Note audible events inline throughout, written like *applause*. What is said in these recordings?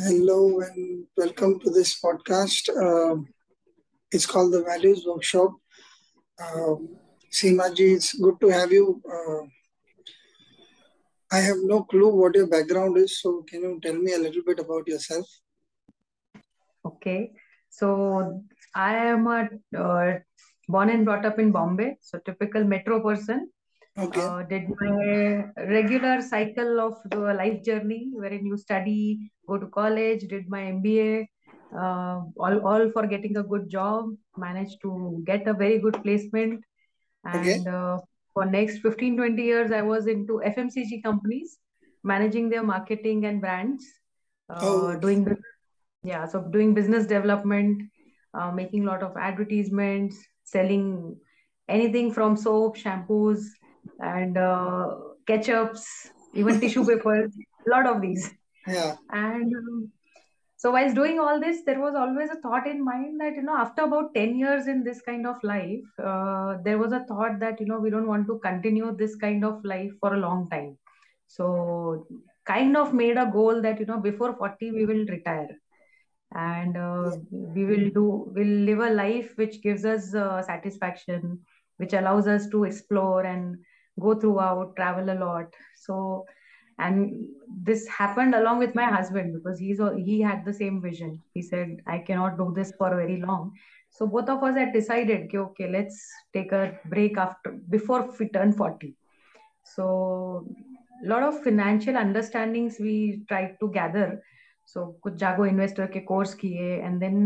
Hello and welcome to this podcast. Uh, it's called the Values Workshop. Uh, Seema ji, it's good to have you. Uh, I have no clue what your background is, so can you tell me a little bit about yourself? Okay, so I am a uh, born and brought up in Bombay, so typical metro person. Okay. Uh, did my regular cycle of the life journey wherein you study, go to college, did my MBA, uh, all, all for getting a good job, managed to get a very good placement. Okay. And uh, for next 15, 20 years, I was into FMCG companies, managing their marketing and brands, Oh, uh, okay. doing, yeah, so doing business development, uh, making a lot of advertisements, selling anything from soap, shampoos, and uh, ketchups, even tissue *laughs* papers, a lot of these. Yeah. And um, so while doing all this, there was always a thought in mind that, you know, after about 10 years in this kind of life, uh, there was a thought that, you know, we don't want to continue this kind of life for a long time. So kind of made a goal that, you know, before 40, we will retire and uh, we will do we'll live a life which gives us uh, satisfaction which allows us to explore and go throughout travel a lot so and this happened along with my husband because he's a- he had the same vision he said i cannot do this for very long so both of us had decided okay, okay let's take a break after before we turn 40 so a lot of financial understandings we tried to gather so कुछ जागो investor के course किए and then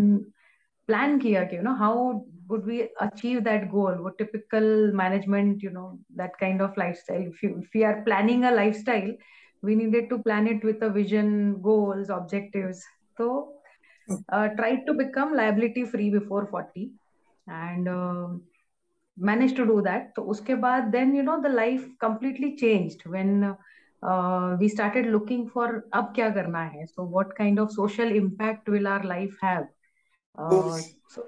plan किया कि you know how would we achieve that goal? What typical management you know that kind of lifestyle if, you, if we are planning a lifestyle we needed to plan it with a vision goals objectives. So uh, tried to become liability free before 40 and um managed to do that. So uske baad then you know the life completely changed when uh, we started looking for ab kya karna hai? So what kind of social impact will our life have? Uh, so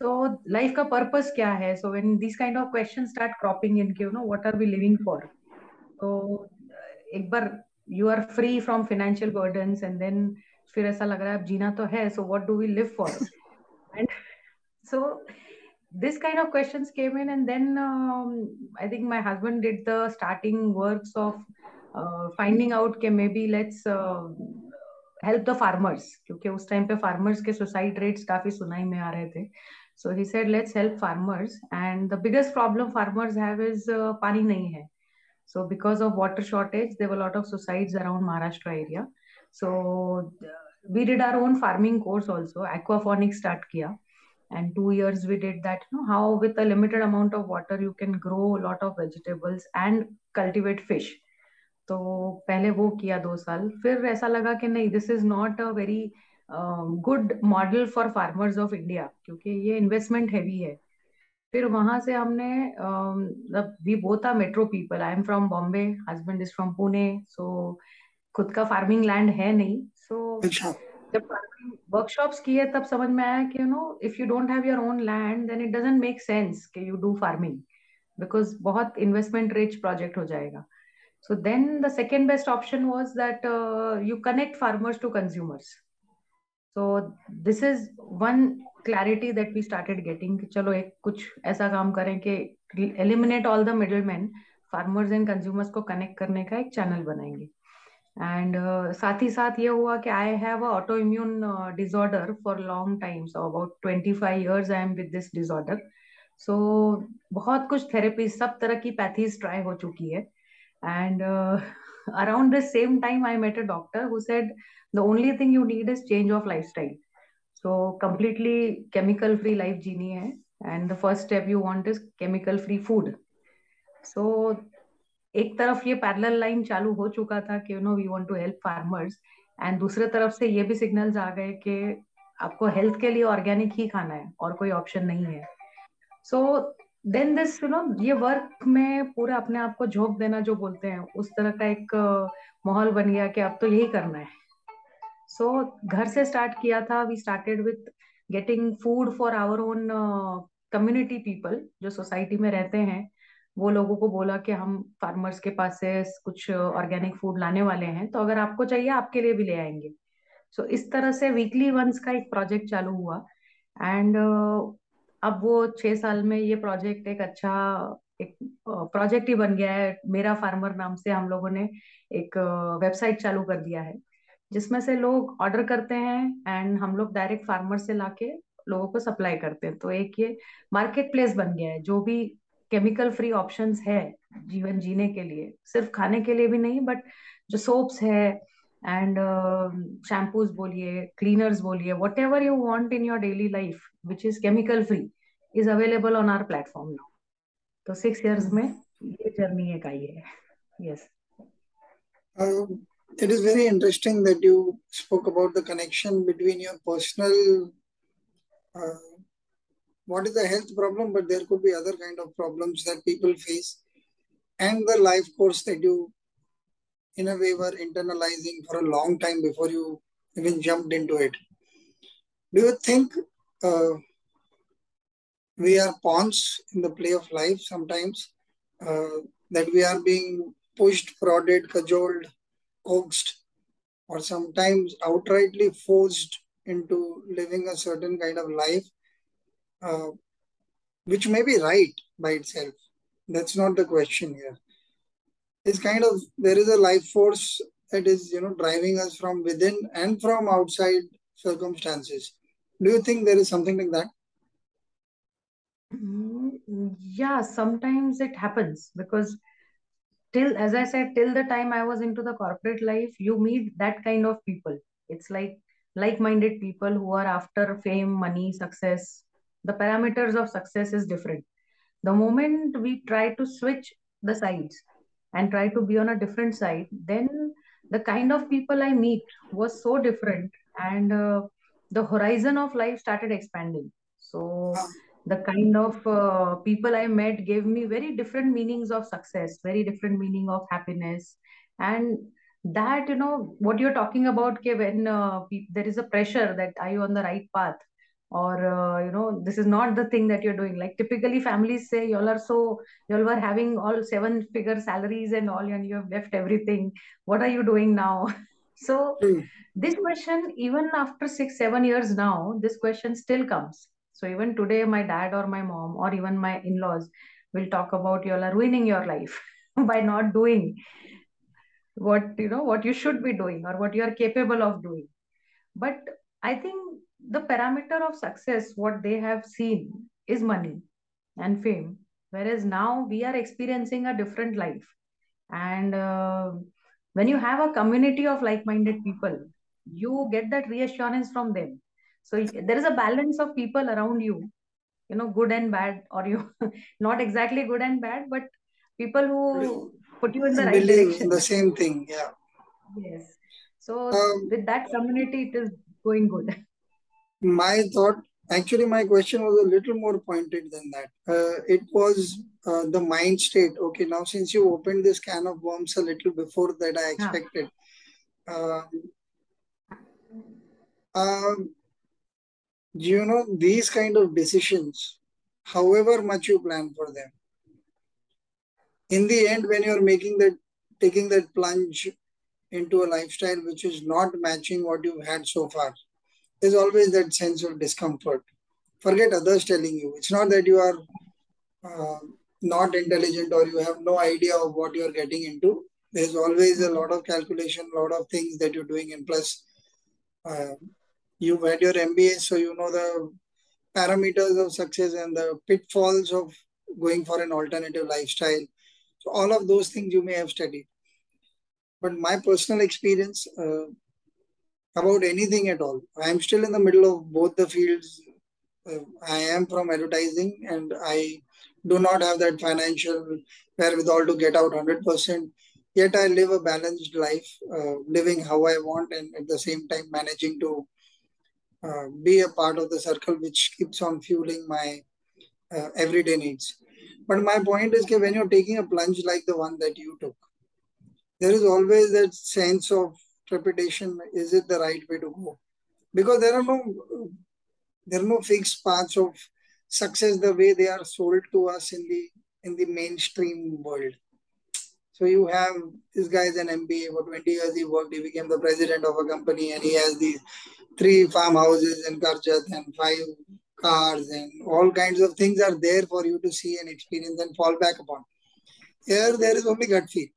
so life का purpose क्या है so when these kind of questions start cropping in you know what are we living for so एक बार you are free from financial burdens and then फिर ऐसा लग रहा है अब जीना तो है so what do we live for and so this kind of questions came in and then um, i think my husband did the starting works of uh, finding out कि maybe let's uh, help the farmers क्योंकि उस time पे farmers के suicide rates काफ़ी सुनाई में आ रहे थे so he said let's help farmers and the biggest problem farmers have is uh, पानी नहीं है so because of water shortage there were a lot of suicides around Maharashtra area so uh, we did our own farming course also aquaponics start किया and two years we did that you know how with a limited amount of water you can grow a lot of vegetables and cultivate fish तो पहले वो किया दो साल फिर ऐसा लगा कि नहीं this is not a very good model for farmers of India क्योंकि ये इन्वेस्टमेंट हैवी है। फिर वहाँ से हमने we both are metro people I am from Bombay husband is from Pune so खुद का फ़ार्मिंग लैंड है नहीं। सो अच्छा। जब फ़ार्मिंग वर्कशॉप्स किए तब समझ में आया कि you know if you don't have your own land then it doesn't make sense कि यू डू फ़ार्मिंग बिकॉज़ बहुत इन्वेस्टमेंट रिच प्रोजेक्ट हो जाएगा। So then the second best option was that you connect farmers to to consumers this is one clarity that we started getting चलो एक कुछ ऐसा काम करें कि eliminate all the the man farmers and consumers को कनेक्ट करने का एक चैनल बनाएँगे। एंड uh, साथ ही साथ ये हुआ कि I have autoimmune disorder for long time so about twenty five years I am with this disorder so बहुत कुछ थेरेपी सब तरह की पैथीज ट्राई हो चुकी है। And uh, around the same time i met a doctor who said the only thing you need is change of lifestyle so completely chemical free life जीनी है and the first step you want is chemical free food so एक तरफ़ ये parallel line चालू हो चुका था कि you know we want to help farmers and दूसरे तरफ़ से ये भी सिग्नल्स आ गए कि आपको हेल्थ के लिए ऑर्गेनिक ही खाना है और कोई ऑप्शन नहीं है so then this you know ये वर्क में पूरा अपने आप को झोंक देना जो बोलते हैं उस तरह का एक माहौल बन गया कि अब तो यही करना है। सो so, घर से स्टार्ट किया था। We started with getting food for our own community people जो सोसाइटी में रहते हैं। वो लोगों को बोला कि हम फार्मर्स के पास से कुछ ऑर्गेनिक फ़ूड लाने वाले हैं। तो अगर आपको चाहिए आपके लिए भी ले आएँगे। सो so, इस तरह से वीकली वंस का एक प्रोजेक्ट चालू हुआ। एंड अब वो छह साल में ये प्रोजेक्ट एक अच्छा एक प्रोजेक्ट ही बन गया है। मेरा फार्मर नाम से हम लोगों ने एक वेबसाइट चालू कर दिया है, जिसमें से लोग ऑर्डर करते हैं एंड हम लोग डायरेक्ट फार्मर से लाके लोगों को सप्लाई करते हैं। तो एक ये मार्केट प्लेस बन गया है, जो भी केमिकल फ्री ऑप्शंस है जीवन जीने के लिए। सिर्फ़ खाने के लिए भी नहीं बट जो सोप्स है एंड शैम्पूज बोलिए क्लीनर्स बोलिए what ever you want in your daily life which is chemical free is available on are platform now तो सिक्स इयर्स में ये जर्नी एक आई है yes it is very interesting that you spoke about the connection between your personal uh, what is the health problem but there could be other kind of problems that people face and the life course that you in a way were internalizing for a long time before you even jumped into it do you think uh, we are pawns in the play of life sometimes, uh, that we are being pushed, prodded, cajoled, coaxed, or sometimes outrightly forced into living a certain kind of life, uh, which may be right by itself. That's not the question here. It's kind of, there is a life force that is, you know, driving us from within and from outside circumstances. Do you think there is something like that? Mm, yeah, sometimes it happens because till, as I said, till the time I was into the corporate life, you meet that kind of people. It's like like-minded people who are after fame, money, success. The parameters of success is different. The moment we try to switch the sides and try to be on a different side, then the kind of people I meet was so different, and uh, the horizon of life started expanding. So the kind of uh, people I met gave me very different meanings of success, very different meaning of happiness, and that you know what you're talking about. When uh, there is a pressure that are you on the right path, or uh, you know this is not the thing that you're doing. Like typically families say, y'all are so y'all were having all seven figure salaries and all, and you have left everything. What are you doing now? *laughs* so. Mm. This question, even after six, seven years now, this question still comes so even today, my dad or my mom or even my in-laws will talk about you are ruining your life *laughs* by not doing what you know what you should be doing or what you are capable of doing. But I think the parameter of success, what they have seen, is money and fame. Whereas now we are experiencing a different life. And uh, when you have a community of like minded people, you get that reassurance from them. So there is a balance of people around you you know good and bad or you *laughs* not exactly good and bad but people who put you in the right direction the same thing yeah. Yes. So um, with that community it is going good *laughs* my thought actually my question was a little more pointed than that. Uh, it was uh, the mind state. Okay now since you opened this can of worms a little before that i expected. Yeah. um, you know these kind of decisions however much you plan for them in the end when you're making that taking that plunge into a lifestyle which is not matching what you've had so far there's always that sense of discomfort forget others telling you it's not that you are uh, not intelligent or you have no idea of what you're getting into there's always a lot of calculation a lot of things that you're doing and plus uh, you've had your MBA, so you know the parameters of success and the pitfalls of going for an alternative lifestyle. So all of those things you may have studied. But my personal experience uh, about anything at all, I am still in the middle of both the fields. Uh, I am from advertising and I do not have that financial wherewithal to get out 100%. Yet I live a balanced life, uh, living how I want and at the same time managing to uh, be a part of the circle which keeps on fueling my uh, everyday needs. But my point is that when you're taking a plunge like the one that you took, there is always that sense of trepidation. Is it the right way to go? Because there are no there are no fixed paths of success the way they are sold to us in the in the mainstream world. So you have this guy is an MBA for 20 years. He worked. He became the president of a company, and he has these three farmhouses in Karjat and five cars and all kinds of things are there for you to see and experience and fall back upon. Here, there is only gut feel.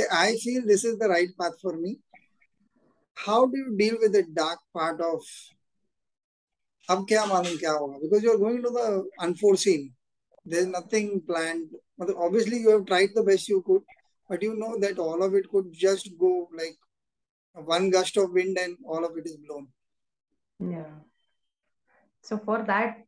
Okay, I feel this is the right path for me. How do you deal with the dark part of अब क्या मालूम क्या होगा because you are going to the unforeseen there's nothing planned obviously you have tried the best you could but you know that all of it could just go like one gust of wind and all of it is blown yeah so for that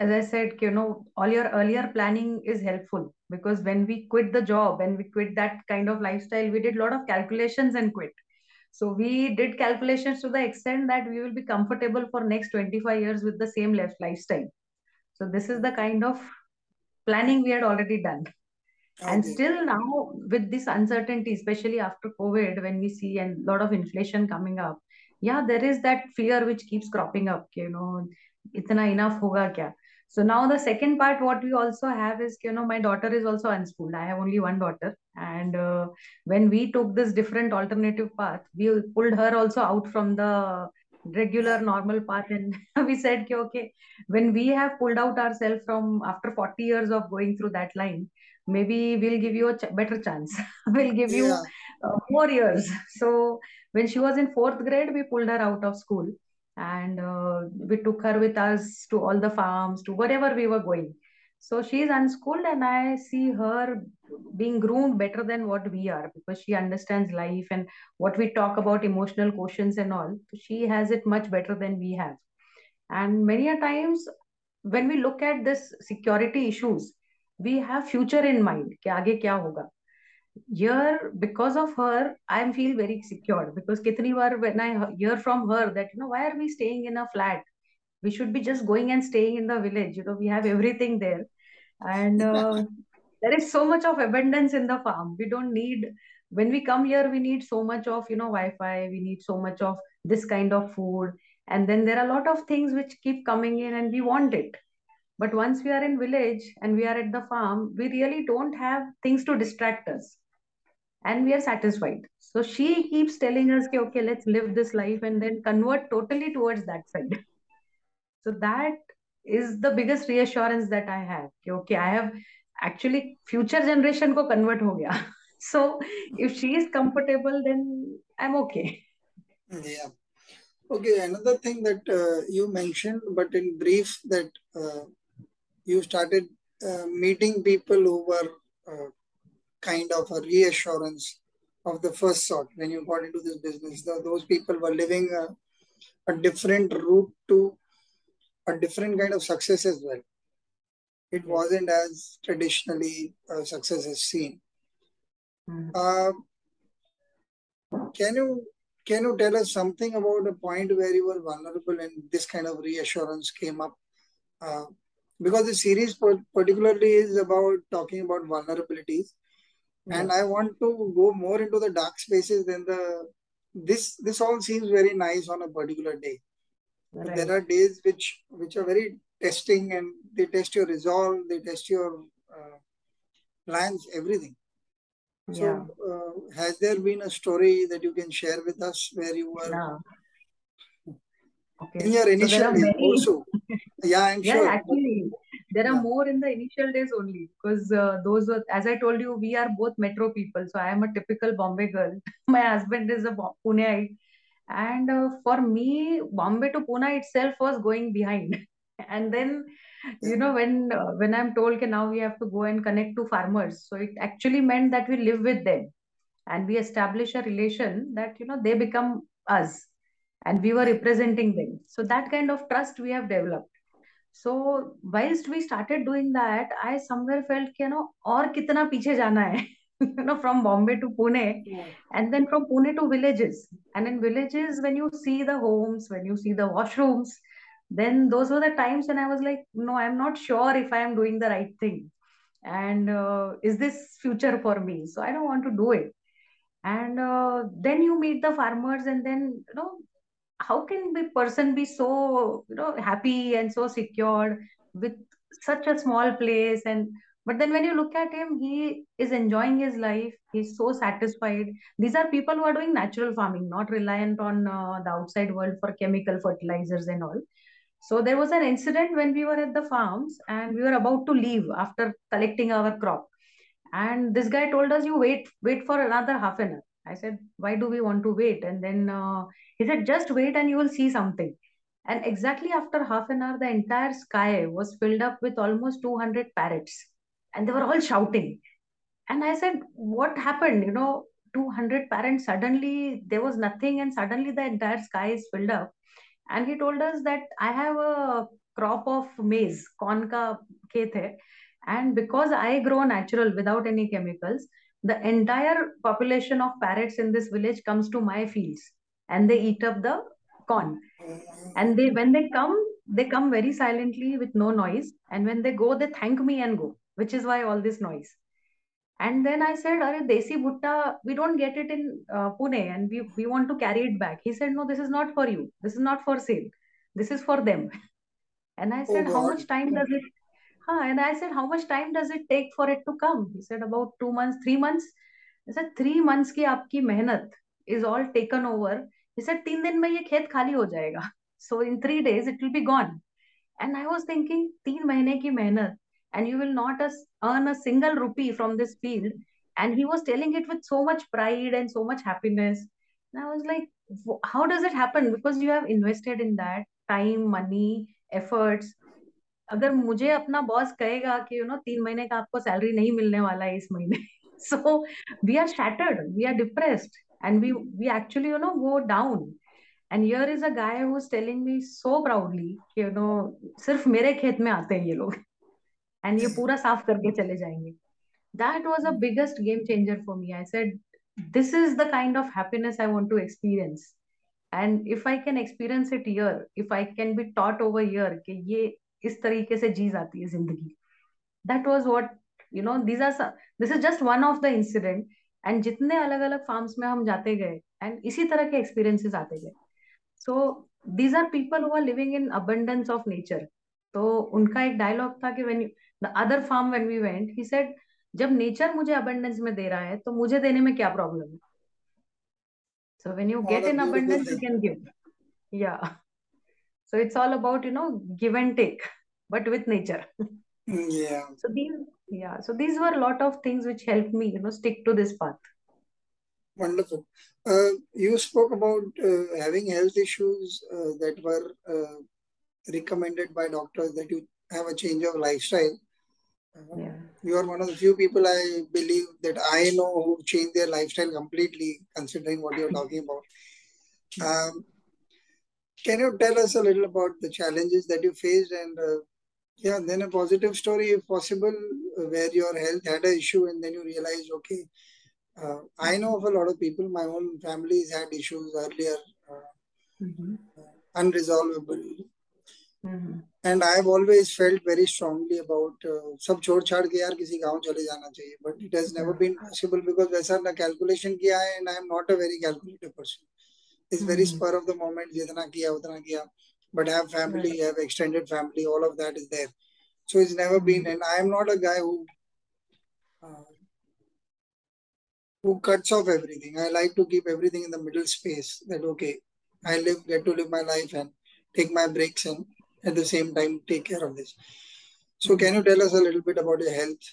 as i said you know all your earlier planning is helpful because when we quit the job and we quit that kind of lifestyle we did a lot of calculations and quit. So we did calculations to the extent that we will be comfortable for next 25 years with the same lifestyle. So this is the kind of planning we had already done. Okay. and still now with this uncertainty especially after covid when we see a lot of inflation coming up yeah there is that fear which keeps cropping up you know. Itna enough hoga kya so now the second part what we also have is you know my daughter is also unschooled. I have only one daughter. And uh, when we took this different alternative path we pulled her also out from the regular normal path. And *laughs* we said okay when we have pulled out ourselves from after 40 years of going through that line maybe we'll give you a ch- better chance. *laughs* We'll give yeah. you uh, more years. *laughs* So when she was in fourth grade we pulled her out of school and uh, we took her with us to all the farms to wherever we were going so she is unschooled and i see her being groomed better than what we are because she understands life and what we talk about emotional quotients and all she has it much better than we have and many a times when we look at this security issues we have future in mind कि आगे क्या होगा Here because of her i feel very secure because kitni bar when i hear from her that you know why are we staying in a flat? We should be just going and staying in the village. You know we have everything there. And uh, *laughs* there is so much of abundance in the farm. We don't need when we come here we need so much of you know wi-fi. We need so much of this kind of food. And then there are a lot of things which keep coming in and we want it. But once we are in village and we are at the farm we really don't have things to distract us and we are satisfied. So she keeps telling us okay let's live this life and then convert totally towards that side. *laughs* So that is the biggest reassurance that i have okay i have actually future generation ko convert ho gaya. *laughs* So if she is comfortable then i'm okay. *laughs* Yeah. Okay another thing that uh, you mentioned but in brief that uh, you started uh, meeting people who were uh, kind of a reassurance of the first sort when you got into this business. The, those people were living a, a different route to a different kind of success as well. It wasn't as traditionally uh, success is seen. Mm-hmm. Uh, can you can you tell us something about a point where you were vulnerable and this kind of reassurance came up? Uh, because the series particularly is about talking about vulnerabilities and i want to go more into the dark spaces than the this this all seems very nice on a particular day. Right. there are days which which are very testing and they test your resolve they test your uh, plans everything. So yeah. uh, has there been a story that you can share with us where you were? Okay. in your initial so days also. Yeah i'm *laughs* yeah, sure. actually there are yeah. more in the initial days only because uh, those were as i told you we are both metro people so i am a typical bombay girl. *laughs* My husband is a pune and uh, for me bombay to pune itself was going behind. *laughs* And then you know when uh, when i'm told okay, now we have to go and connect to farmers so it actually meant that we live with them. And we establish a relation that you know they become us. And we were representing them. So that kind of trust we have developed so whilst we started doing that i somewhere felt you know or kitna piche jana hai you know from bombay to pune yeah. and then from pune to villages. And in villages when you see the homes when you see the washrooms then those were the times when i was like no i'm not sure if i am doing the right thing. And uh, is this future for me? So i don't want to do it. And uh, then you meet the farmers and then you know how can the person be so you know happy and so secured with such a small place? And but then when you look at him he is enjoying his life. He's so satisfied. These are people who are doing natural farming not reliant on uh, the outside world for chemical fertilizers and all. So there was an incident when we were at the farms and we were about to leave after collecting our crop. And this guy told us you wait wait for another half an hour. I said why do we want to wait? And then uh, he said just wait and you will see something. And exactly after half an hour the entire sky was filled up with almost 200 parrots. And they were all shouting. And i said what happened? You know 200 parrots suddenly there was nothing and suddenly the entire sky is filled up. And he told us that i have a crop of maize corn ka khet hai. And because i grow natural without any chemicals the entire population of parrots in this village comes to my fields and they eat up the corn. And they when they come they come very silently with no noise. And when they go they thank me and go which is why all this noise. And then i said are desi bhutta we don't get it in uh, pune and we, we want to carry it back. He said no this is not for you. This is not for sale. This is for them. *laughs* And i said oh, how much time does it *laughs* huh? and i said how much time does it take for it to come? He said about two months three months. I said three months ki aapki mehnat is all taken over he said तीन दिन में ये खेत खाली हो जाएगा so in three days it will be gone and i was thinking तीन महीने की मेहनत and you will not as, earn a single rupee from this field and he was telling it with so much pride and so much happiness and i was like how does it happen because you have invested in that time money efforts अगर मुझे अपना boss कहेगा कि you no तीन महीने का आपको salary नहीं मिलने वाला है इस महीने so we are shattered we are depressed and we we actually you know go down and here is a guy who is telling me so proudly कि यू नो सिर्फ मेरे खेत में आते हैं ये लोग एंड ये पूरा साफ करके चले जाएंगे that was a biggest game changer for me I said this is the kind of happiness I want to experience and if I can experience it year if I can be taught over year कि ये इस तरीके से जी जाती है जिंदगी that was what you know this are this is just one of the incident And जितने अलग अलग फार्म्स में हम जाते गए एंड इसी तरह के एक्सपीरियंसेस आते गए। So these are people who are living in abundance of nature तो उनका एक डायलॉग था कि when the other farm when we went he said जब नेचर मुझे अबंडेंस में दे रहा है तो मुझे देने में क्या प्रॉब्लम है? So when you get in abundance you can give या so it's all about you know give and take but with nature. Yeah. So these yeah so these were a lot of things which helped me you know stick to this path wonderful uh, you spoke about uh, having health issues uh, that were uh, recommended by doctors that you have a change of lifestyle. Yeah. You are one of the few people I believe that I know who changed their lifestyle completely, considering what you're talking about. *laughs* Um, can you tell us a little about the challenges that you faced and uh, yeah, then a positive story if possible, where your health had an issue and then you realize, okay, uh, I know of a lot of people, my own families had issues earlier, uh, mm-hmm. unresolvable and I have always felt very strongly about सब छोड़ छाड़ के यार किसी गांव चले जाना चाहिए but it has never been possible because वैसा ना कैलकुलेशन किया है and I am not a very calculative person is very spur of the moment जितना किया उतना किया but have family have extended family all of that is there so it's never been and i am not a guy who uh, who cuts off everything i like to keep everything in the middle space that okay i live get to live my life and take my breaks and at the same time take care of this. So, can you tell us a little bit about your health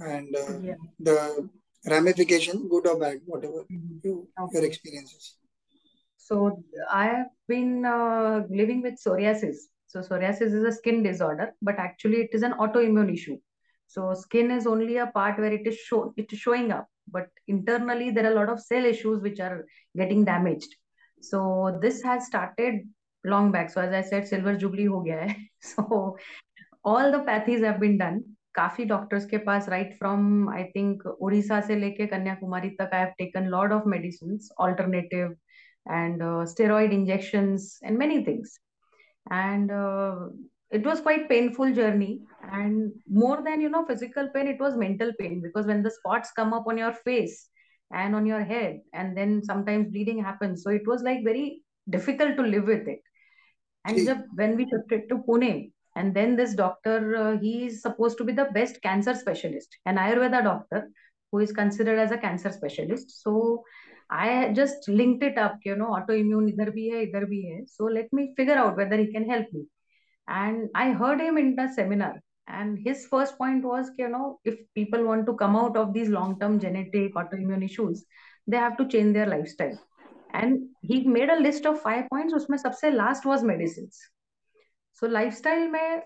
and uh, yeah. the ramification, good or bad, whatever mm-hmm. you, okay. your experiences? So, I have been uh, living with psoriasis. So, psoriasis is a skin disorder, but actually, it is an autoimmune issue. So, skin is only a part where it is show it is showing up, but internally there are a lot of cell issues which are getting damaged. So, this has started long back. So as I said, silver jubilee हो गया है. *laughs* So all the pathies have been done. काफी doctors के पास right from I think Orissa से लेके कन्याकुमारी तक I have taken lot of medicine alternative and uh, steroid injections and many things. And uh, it was quite painful journey. And more than you know physical pain it was mental pain. Because when the spots come up on your face and on your head and then sometimes bleeding happens. So it was like very difficult to live with it. And jab, when we shifted to Pune, and then this doctor uh, he is supposed to be the best cancer specialist an ayurveda doctor who is considered as a cancer specialist. So i just linked it up you know autoimmune idhar bhi hai idhar bhi hai so let me figure out whether he can help me and i heard him in the seminar and his first point was you know if people want to come out of these long term genetic autoimmune issues they have to change their lifestyle and he made a list of five points usme sabse last was medicines so lifestyle mein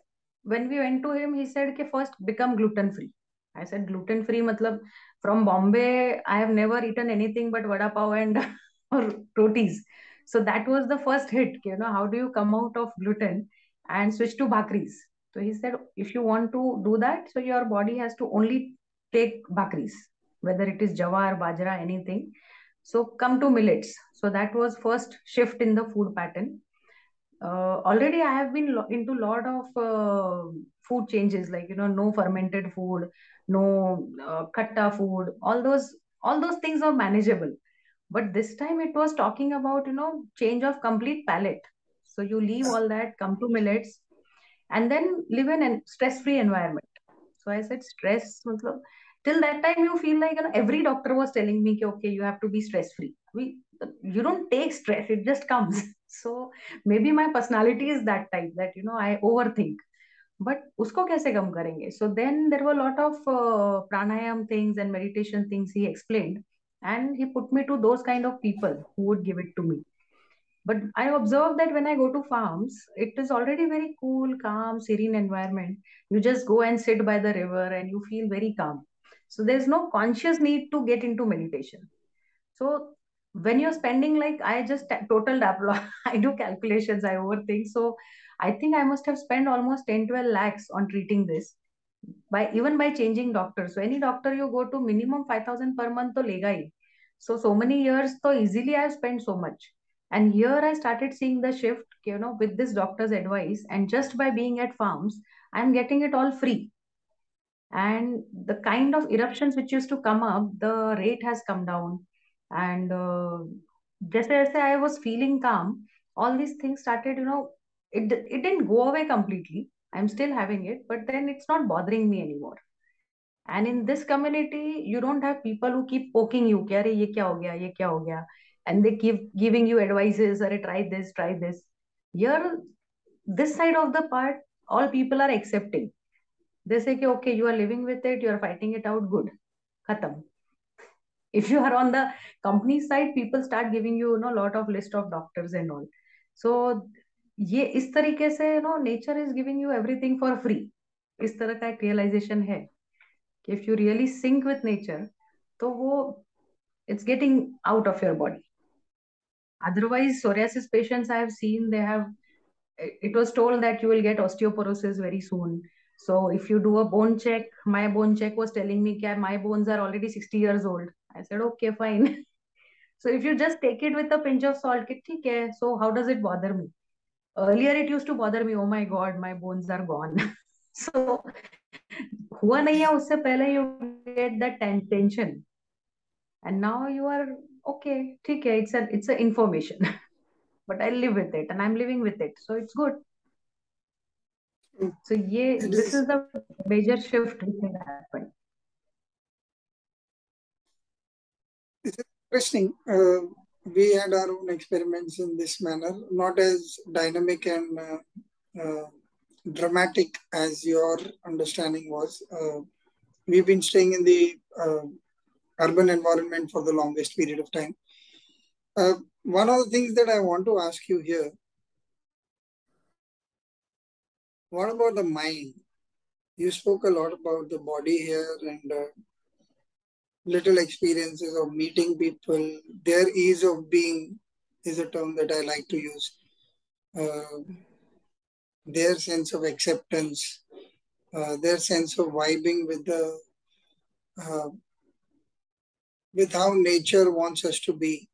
when we went to him he said कि first become gluten free I said gluten free matlab from Bombay I have never eaten anything but vada pav and *laughs* or rotis. So that was the first hit you know how do you come out of gluten and switch to bhakris so he said if you want to do that so your body has to only take bhakris whether it is jawar bajra anything. So come to millets. So that was first shift in the food pattern uh, already i have been lo- into lot of uh, food changes like you know no fermented food no uh, katta food all those all those things are manageable. But this time it was talking about you know change of complete palate. So you leave all that come to millets and then live in a stress free environment. So i said stress matlab, till that time you feel like you know, every doctor was telling me okay you have to be stress free we you don't take stress it just comes so maybe my personality is that type that you know i overthink. But usko kaise kam karenge? So then there were lot of uh, pranayam things and meditation things he explained. And he put me to those kind of people who would give it to me. But i observe that when i go to farms it is already very cool calm serene environment. You just go and sit by the river and you feel very calm. So there's no conscious need to get into meditation. So when you're spending like i just total *laughs* i do calculations i overthink. So i think i must have spent almost 10 12 lakhs on treating this by even by changing doctors so any doctor you go to minimum 5000 per month to lega hi. so so many years so easily i have spent so much. And here i started seeing the shift you know with this doctor's advice. And just by being at farms i'm getting it all free. And the kind of eruptions which used to come up the rate has come down and uh, just as I was feeling calm, all these things started, you know, it, it didn't go away completely. I'm still having it, but then it's not bothering me anymore. And in this community, you don't have people who keep poking you, kya ye kya ho gaya, ye kya ho gaya, and they keep giving you advices, or try this, try this. Here, this side of the part, all people are accepting. They say, okay, you are living with it, you are fighting it out, good. Khatam if you are on the company side people start giving you you know lot of list of doctors and all so ये इस तरीके से you know nature is giving you everything for free इस तरह का एक realisation है कि if you really sync with nature तो वो it's getting out of your body otherwise psoriasis patients i have seen they have it was told that you will get osteoporosis very soon so if you do a bone check my bone check was telling me that my bones are already 60 years old I said, okay, fine. *laughs* so if you just take it with a pinch of salt, okay, so how does it bother me? Earlier it used to bother me, oh my God, my bones are gone. *laughs* so हुआ नहीं है उससे पहले you get that tension. And now you are okay, ठीक है, it's a it's a information. but I live with it and I'm living with it. So it's good. So yeah, this is the major shift interesting. Uh, we had our own experiments in this manner, not as dynamic and uh, uh, dramatic as your understanding was. Uh, we've been staying in the uh, urban environment for the longest period of time. Uh, one of the things that I want to ask you here what about the mind? You spoke a lot about the body here and little experiences of meeting people, their ease of being is a term that I like to use. Uh, their sense of acceptance, uh, their sense of vibing with the uh, with how nature wants us to be.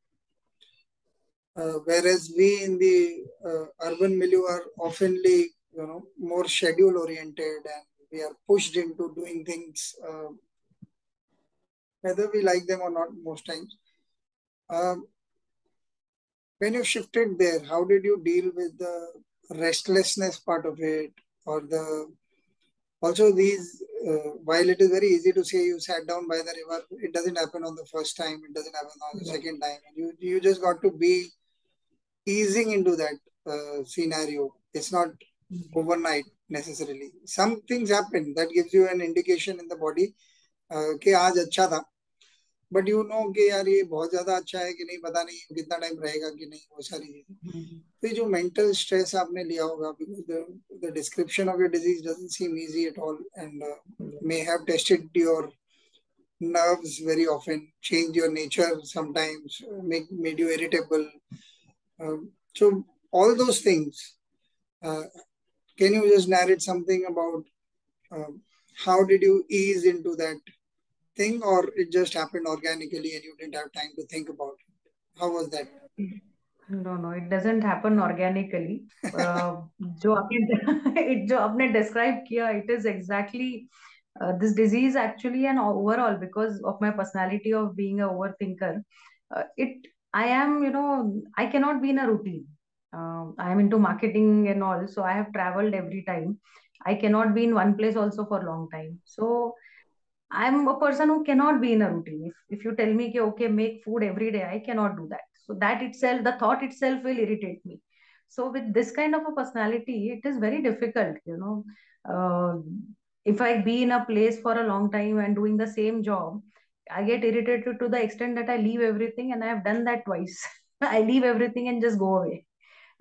Uh, whereas we in the uh, urban milieu are oftenly, you know, more schedule oriented and we are pushed into doing things uh, whether we like them or not most times. Um, when you shifted there, how did you deal with the restlessness part of it or the also these uh, while it is very easy to say you sat down by the river it doesn't happen on the first time it doesn't happen on the yeah. second time you you just got to be easing into that uh, scenario it's not mm-hmm. overnight necessarily some things happen that gives you an indication in the body कि आज अच्छा था। But you know कि यार ये बहुत ज़्यादा अच्छा है कि नहीं पता नहीं कितना टाइम रहेगा कि नहीं वो सारी चीज़ें। हम्म। तो जो मेंटल स्ट्रेस आपने लिया होगा because the the description of your disease seem easy at all and may have tested your nerves very often change your nature sometimes make made you irritable so all those things can you just narrate something about how did you ease in to that thing or it just happened organically and you didn't have time to think about it? How was that? No, no, it doesn't happen organically. *laughs* uh, *laughs* जो आपने it जो आपने describe किया, it is exactly uh, this disease actually and overall because of my personality of being a overthinker. Uh, it I am you know I cannot be in a routine. Uh, I am into marketing and all, so I have traveled every time. I cannot be in one place also for a long time. I'm a person who cannot be in a routine. If, if you tell me, okay, make food every day, I cannot do that. So that itself, the thought itself will irritate me. So with this kind of a personality, it is very difficult, you know. Uh, if I be in a place for a long time and doing the same job, I get irritated to the extent that I leave everything, and I have done that twice. *laughs* I leave everything and just go away,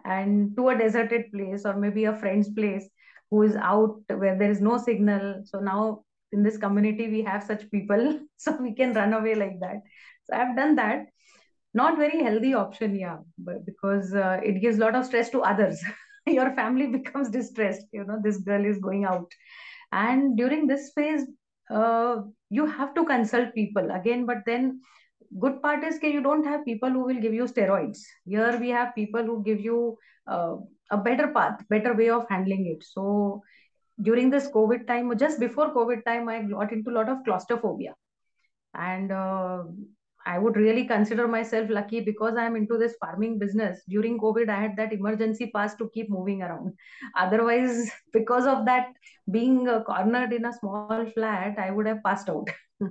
and to a deserted place or maybe a friend's place who is out where there is no signal. So now in this community we have such people *laughs* so we can run away like that. So i've done that. Not very healthy option yeah but because uh, it gives a lot of stress to others. *laughs* Your family *laughs* becomes distressed you know this girl is going out. And during this phase uh, you have to consult people again but then good part is that you don't have people who will give you steroids. Here we have people who give you uh, a better path better way of handling it. So during this COVID time, just before COVID time, I got into a lot of claustrophobia. And uh, I would really consider myself lucky because I'm into this farming business. During COVID, I had that emergency pass to keep moving around. *laughs* Otherwise, *laughs* because of that, being uh, cornered in a small flat, I would have passed out. *laughs*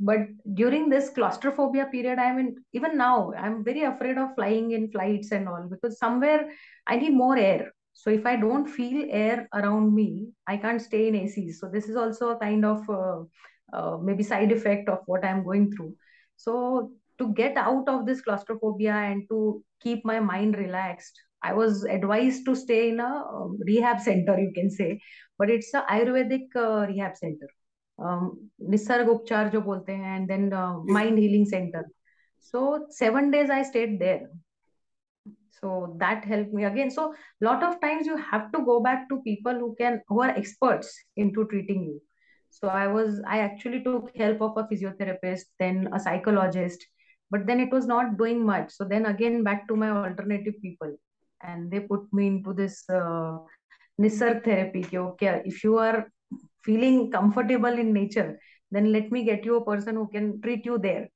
but during this claustrophobia period, I mean, even now, I'm very afraid of flying in flights and all because somewhere I need more air so if I don't feel air around me, I can't stay in AC. So this is also a kind of uh, uh, maybe side effect of what I'm going through. So to get out of this claustrophobia and to keep my mind relaxed, I was advised to stay in a um, rehab center, you can say, but it's a Ayurvedic uh, rehab center. Nisarg Upchar jo bolte hain, and then uh, mind healing center. So seven days I stayed there so that helped me again. So a lot of times you have to go back to people who can who are experts into treating you. So i was i actually took help of a physiotherapist then a psychologist but then it was not doing much. So then again back to my alternative people. And they put me into this uh, therapy okay if you are feeling comfortable in nature then let me get you a person who can treat you there.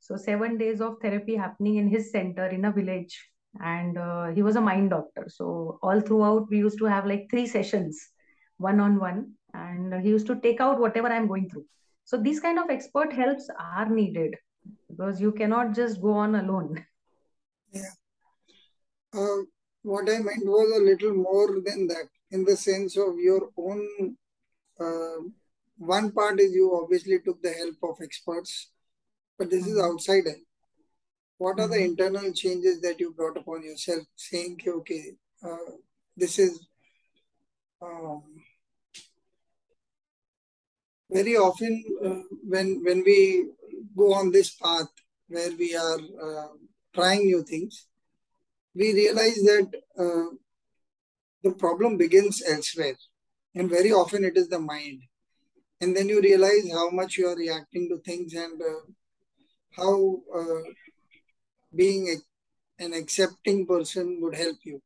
So seven days of therapy happening in his center in a village and uh, he was a mind doctor. So all throughout we used to have like three sessions one on one and he used to take out whatever i'm going through. So these kind of expert helps are needed because you cannot just go on alone. Yeah. Uh, what i meant was a little more than that in the sense of your own uh, one part is you obviously took the help of experts but this is mm-hmm. outside what are the mm-hmm. internal changes that you brought upon yourself saying okay uh, this is um, very often uh, when when we go on this path where we are uh, trying new things we realize that uh, the problem begins elsewhere and very often it is the mind and then you realize how much you are reacting to things and uh, how uh, being a, an accepting person would help you.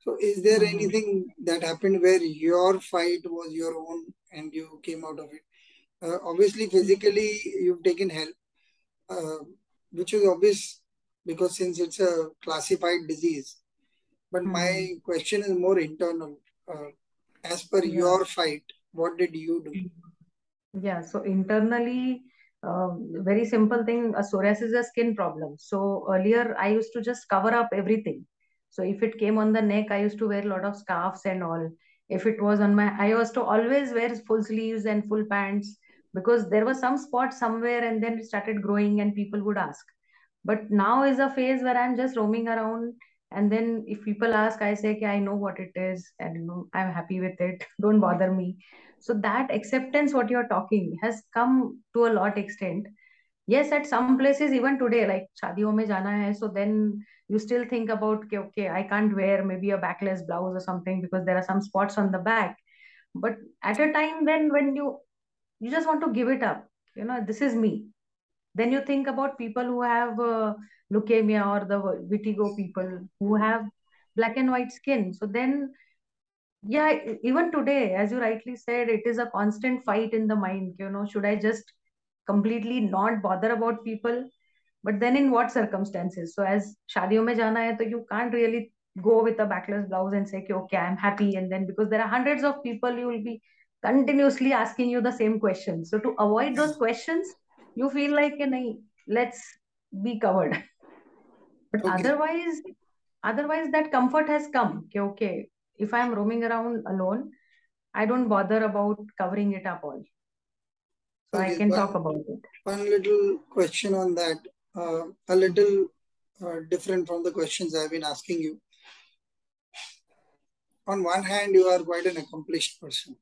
So, is there mm-hmm. anything that happened where your fight was your own and you came out of it? Uh, obviously, physically, you've taken help, uh, which is obvious because since it's a classified disease. But mm-hmm. my question is more internal. Uh, as per yeah. your fight what did you do yeah so internally uh, very simple thing a psoriasis is a skin problem. So earlier i used to just cover up everything. So if it came on the neck i used to wear a lot of scarves and all. If it was on my i used to always wear full sleeves and full pants because there was some spot somewhere and then it started growing and people would ask. But now is a phase where i'm just roaming around and then if people ask i say okay, i know what it is and i'm happy with it. *laughs* Don't bother me so that acceptance what you're talking has come to a lot extent. Yes at some places even today like shadiyon mein jana hai so then you still think about okay, okay i can't wear maybe a backless blouse or something because there are some spots on the back. But at a time then when you you just want to give it up you know this is me. Then you think about people who have uh, leukemia or the vitiligo people who have black and white skin. So then yeah even today as you rightly said it is a constant fight in the mind you know should i just completely not bother about people? But then in what circumstances? So as shadiyon mein jana hai so you can't really go with a backless blouse and say okay, i'm happy and then because there are hundreds of people you will be continuously asking you the same questions so to avoid those questions you feel like nahi, let's be covered. *laughs* But okay. otherwise otherwise that comfort has come. Okay, okay if i'm roaming around alone i don't bother about covering it up all. So okay, i can one, talk about it. one little question on that uh, a little uh, different from the questions i've been asking you. On one hand you are quite an accomplished person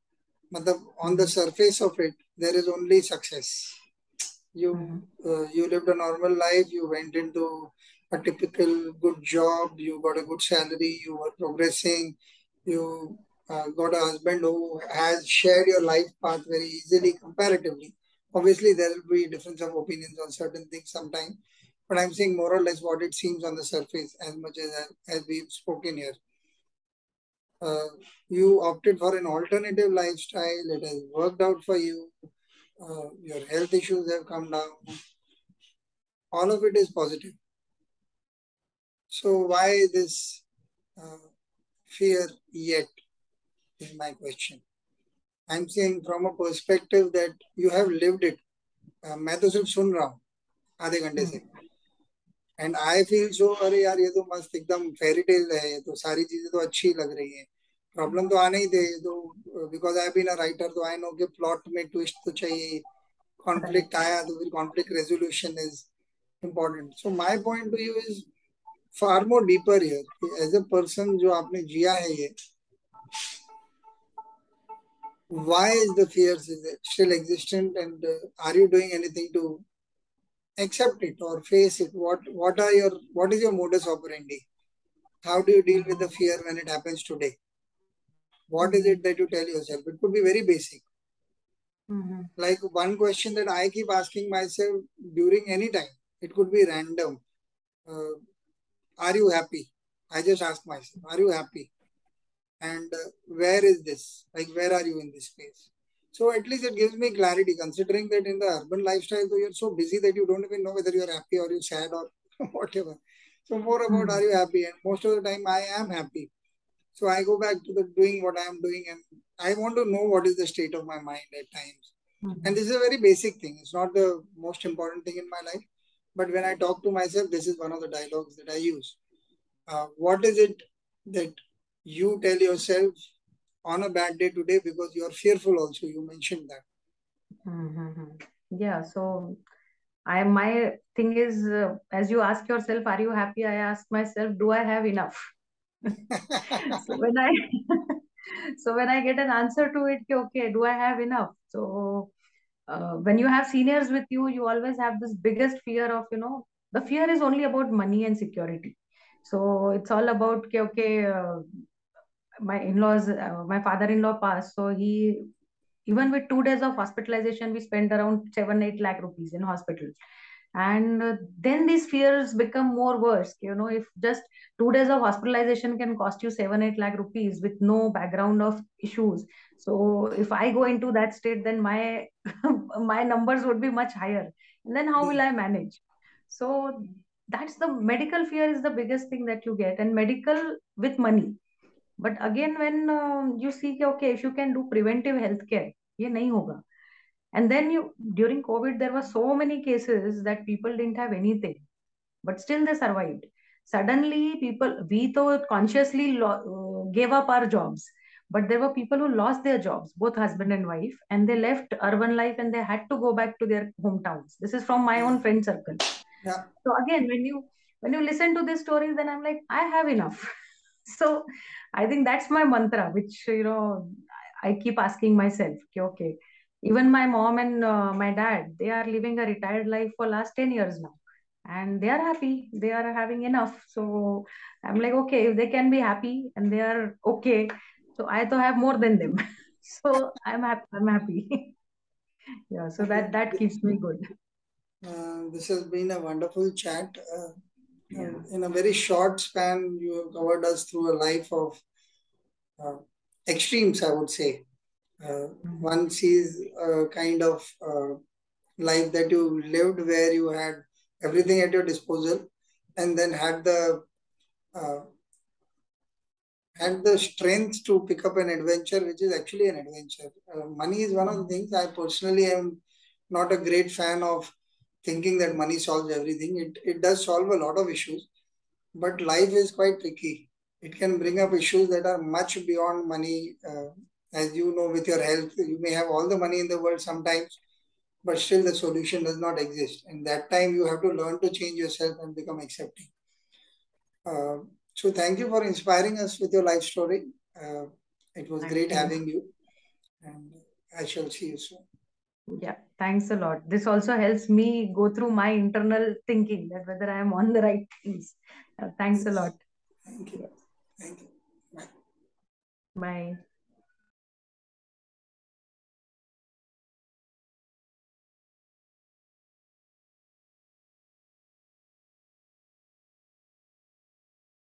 but the, on the surface of it there is only success. You mm-hmm. uh, you lived a normal life you went into a typical good job you got a good salary you were progressing you uh, got a husband who has shared your life path very easily comparatively obviously there will be difference of opinions on certain things sometimes but i'm saying more or less what it seems on the surface as much as as we've spoken here uh, you opted for an alternative lifestyle it has worked out for you uh, your health issues have come down. All of it is positive. So why this uh, fear yet is my question. I'm saying from a perspective that you have lived it. Uh, मैं तो सिर्फ़ सुन रहा हूँ आधे घंटे से and I feel so अरे यार ये तो मस्त एकदम फेरी टेल है ये तो सारी चीज़ें तो अच्छी लग रही है प्रॉब्लम तो आने ही थे तो because I been a writer तो आई नो कि प्लॉट में ट्विस्ट तो चाहिए कॉन्फ्लिक्ट आया तो फिर conflict resolution is important so my point to you is far more deeper here as a person जो आपने जिया है ये why is the fears is it still existent and uh, are you doing anything to accept it or face it what what are your what is your modus operandi how do you deal with the fear when it happens today what is it that you tell yourself it could be very basic mm-hmm. like one question that i keep asking myself during any time it could be random uh, are you happy? I just ask myself are you happy? And uh, where is this? Like where are you in this space? So at least it gives me clarity. Considering that in the urban lifestyle so you're so busy that you don't even know whether you're happy or you're sad or *laughs* whatever. So more about mm-hmm. are you happy? And most of the time i am happy. So I go back to the doing what I am doing, and I want to know what is the state of my mind at times. Mm-hmm. And this is a very basic thing. It's not the most important thing in my life, but when I talk to myself, this is one of the dialogues that I use. Uh, what is it that you tell yourself on a bad day today because you are fearful? Also, you mentioned that. Mm-hmm. Yeah. So I my thing is, uh, as you ask yourself, are you happy? I ask myself, do I have enough? *laughs* so when I *laughs* so when I get an answer to it, okay, do I have enough? So uh, when you have seniors with you, you always have this biggest fear of you know the fear is only about money and security. So it's all about okay, okay uh, my in-laws, uh, my father-in-law passed, so he even with two days of hospitalization, we spent around seven eight lakh rupees in hospital and uh, then these fears become more worse. You know if just two days of hospitalization can cost you 7 8 lakh rupees with no background of issues. So if i go into that state then my *laughs* my numbers would be much higher. And then how will i manage? So that's the medical fear is the biggest thing that you get. And medical with money. But again when uh, you see okay if you can do preventive healthcare ye nahi hoga and then you during covid there were so many cases that people didn't have anything but still they survived. Suddenly people we thought consciously lo- uh, gave up our jobs but there were people who lost their jobs both husband and wife and they left urban life and they had to go back to their hometowns. This is from my own friend circle. Yeah. so again when you when you listen to these stories then i'm like i have enough. *laughs* So i think that's my mantra which you know i keep asking myself okay, okay even my mom and uh, my dad they are living a retired life for last 10 years now and they are happy they are having enough so i'm like okay if they can be happy and they are okay so i to have more than them *laughs* so i'm happy i'm happy *laughs* yeah so that that keeps me good Uh, this has been a wonderful chat. Uh, yeah. In a very short span, you have covered us through a life of uh, extremes, I would say. Uh, one sees a kind of uh, life that you lived where you had everything at your disposal and then had the uh, had the strength to pick up an adventure, which is actually an adventure. Uh, money is one of the things I personally am not a great fan of thinking that money solves everything. It, it does solve a lot of issues, but life is quite tricky. It can bring up issues that are much beyond money. As you know, with your health, you may have all the money in the world sometimes, but still the solution does not exist. And that time you have to learn to change yourself and become accepting. Uh, so thank you for inspiring us with your life story. Uh, it was Thank great you. having you, and I shall see you soon. Yeah, thanks a lot. This also helps me go through my internal thinking that whether I am on the right things. Uh, thanks a lot. Thank you. Thank you. Bye. Bye.